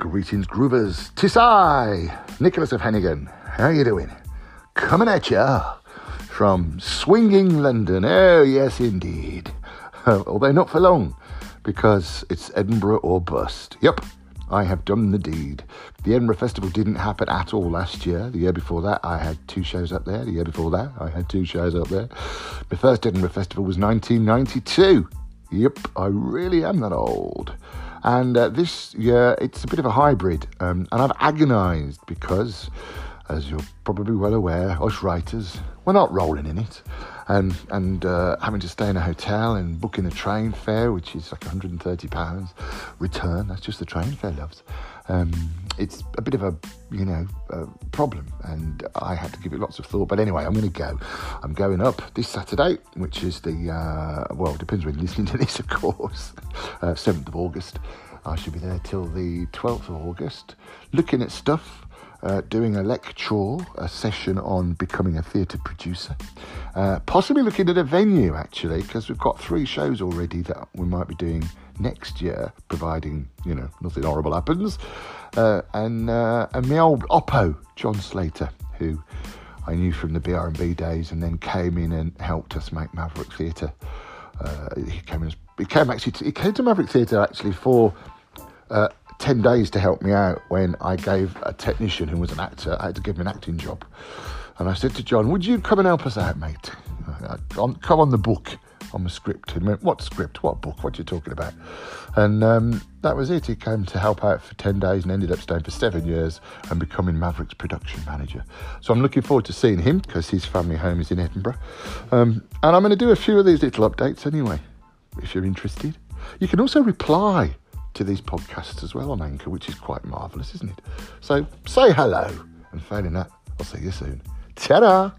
Greetings, groovers. Tisai, Nicholas of Hennigan. How are you doing? Coming at ya from swinging London. Oh, yes, indeed. Although not for long, because it's Edinburgh or bust. Yep, I have done the deed. The Edinburgh Festival didn't happen at all last year. The year before that, I had two shows up there. The year before that, I had two shows up there. My first Edinburgh Festival was 1992. Yep, I really am that old. And uh, this year, it's a bit of a hybrid. Um, and I've agonised because, as you're probably well aware, us writers, we're not rolling in it. And, and uh, having to stay in a hotel and booking a train fare, which is like £130 return. That's just the train fare, loves. Um, it's a bit of a, you know, a problem, and I had to give it lots of thought. But anyway, I'm going to go. I'm going up this Saturday, which is the, uh, well, depends when you're listening to this, of course, uh, 7th of August. I should be there till the 12th of August, looking at stuff uh, doing a lecture, a session on becoming a theatre producer. Uh, possibly looking at a venue actually, because we've got three shows already that we might be doing next year, providing you know nothing horrible happens. Uh, and uh, and my old Oppo, John Slater, who I knew from the BR&B days, and then came in and helped us make Maverick Theatre. Uh, he came as he came actually to, he came to Maverick Theatre actually for uh, 10 days to help me out when I gave a technician who was an actor, I had to give him an acting job. And I said to John, Would you come and help us out, mate? come on the book, on the script. He went, What script? What book? What are you talking about? And um, that was it. He came to help out for 10 days and ended up staying for seven years and becoming Maverick's production manager. So I'm looking forward to seeing him because his family home is in Edinburgh. Um, and I'm going to do a few of these little updates anyway, if you're interested. You can also reply to these podcasts as well on Anchor, which is quite marvellous, isn't it? So say hello, and failing that, I'll see you soon. Ta-da!